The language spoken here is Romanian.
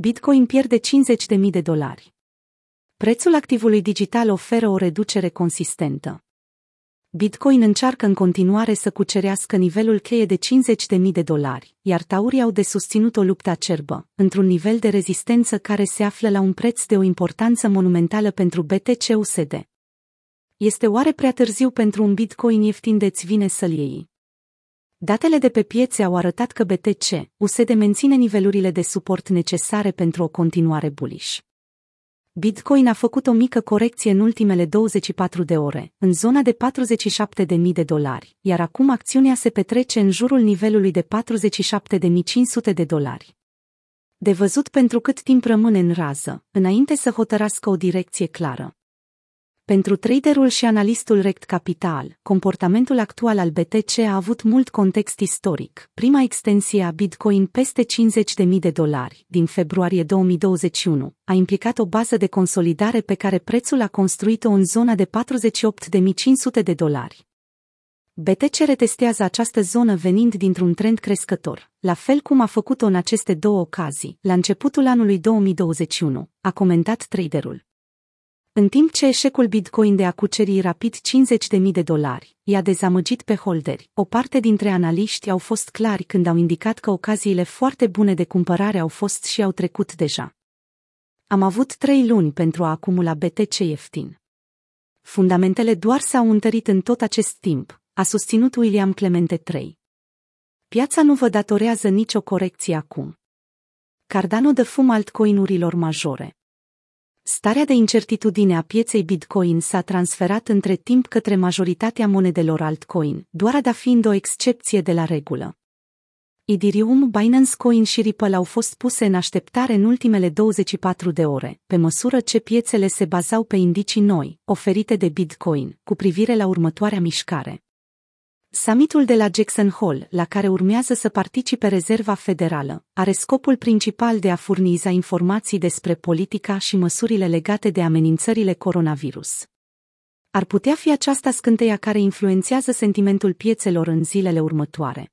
Bitcoin pierde 50.000 de dolari. Prețul activului digital oferă o reducere consistentă. Bitcoin încearcă în continuare să cucerească nivelul cheie de 50.000 de dolari, iar taurii au de susținut o luptă acerbă, într-un nivel de rezistență care se află la un preț de o importanță monumentală pentru BTC-USD. Este oare prea târziu pentru un Bitcoin ieftin de-ți vine să-l iei? Datele de pe piețe au arătat că BTC, USD menține nivelurile de suport necesare pentru o continuare bullish. Bitcoin a făcut o mică corecție în ultimele 24 de ore, în zona de 47.000 de dolari, iar acum acțiunea se petrece în jurul nivelului de 47.500 de dolari. De văzut pentru cât timp rămâne în rază, înainte să hotărască o direcție clară. Pentru traderul și analistul Rect Capital, comportamentul actual al BTC a avut mult context istoric. Prima extensie a Bitcoin peste 50.000 de dolari, din februarie 2021, a implicat o bază de consolidare pe care prețul a construit-o în zona de 48.500 de dolari. BTC retestează această zonă venind dintr-un trend crescător, la fel cum a făcut-o în aceste două ocazii, la începutul anului 2021, a comentat traderul. În timp ce eșecul Bitcoin de a cuceri rapid 50.000 de dolari i-a dezamăgit pe holderi, o parte dintre analiști au fost clari când au indicat că ocaziile foarte bune de cumpărare au fost și au trecut deja. Am avut trei luni pentru a acumula BTC ieftin. Fundamentele doar s-au întărit în tot acest timp, a susținut William Clemente 3. Piața nu vă datorează nicio corecție acum. Cardano dă fum altcoinurilor majore. Starea de incertitudine a pieței Bitcoin s-a transferat între timp către majoritatea monedelor altcoin, doar ada fiind o excepție de la regulă. Ethereum, Binance Coin și Ripple au fost puse în așteptare în ultimele 24 de ore, pe măsură ce piețele se bazau pe indicii noi, oferite de Bitcoin, cu privire la următoarea mișcare. Summitul de la Jackson Hole, la care urmează să participe Rezerva Federală, are scopul principal de a furniza informații despre politica și măsurile legate de amenințările coronavirus. Ar putea fi aceasta scânteia care influențează sentimentul piețelor în zilele următoare.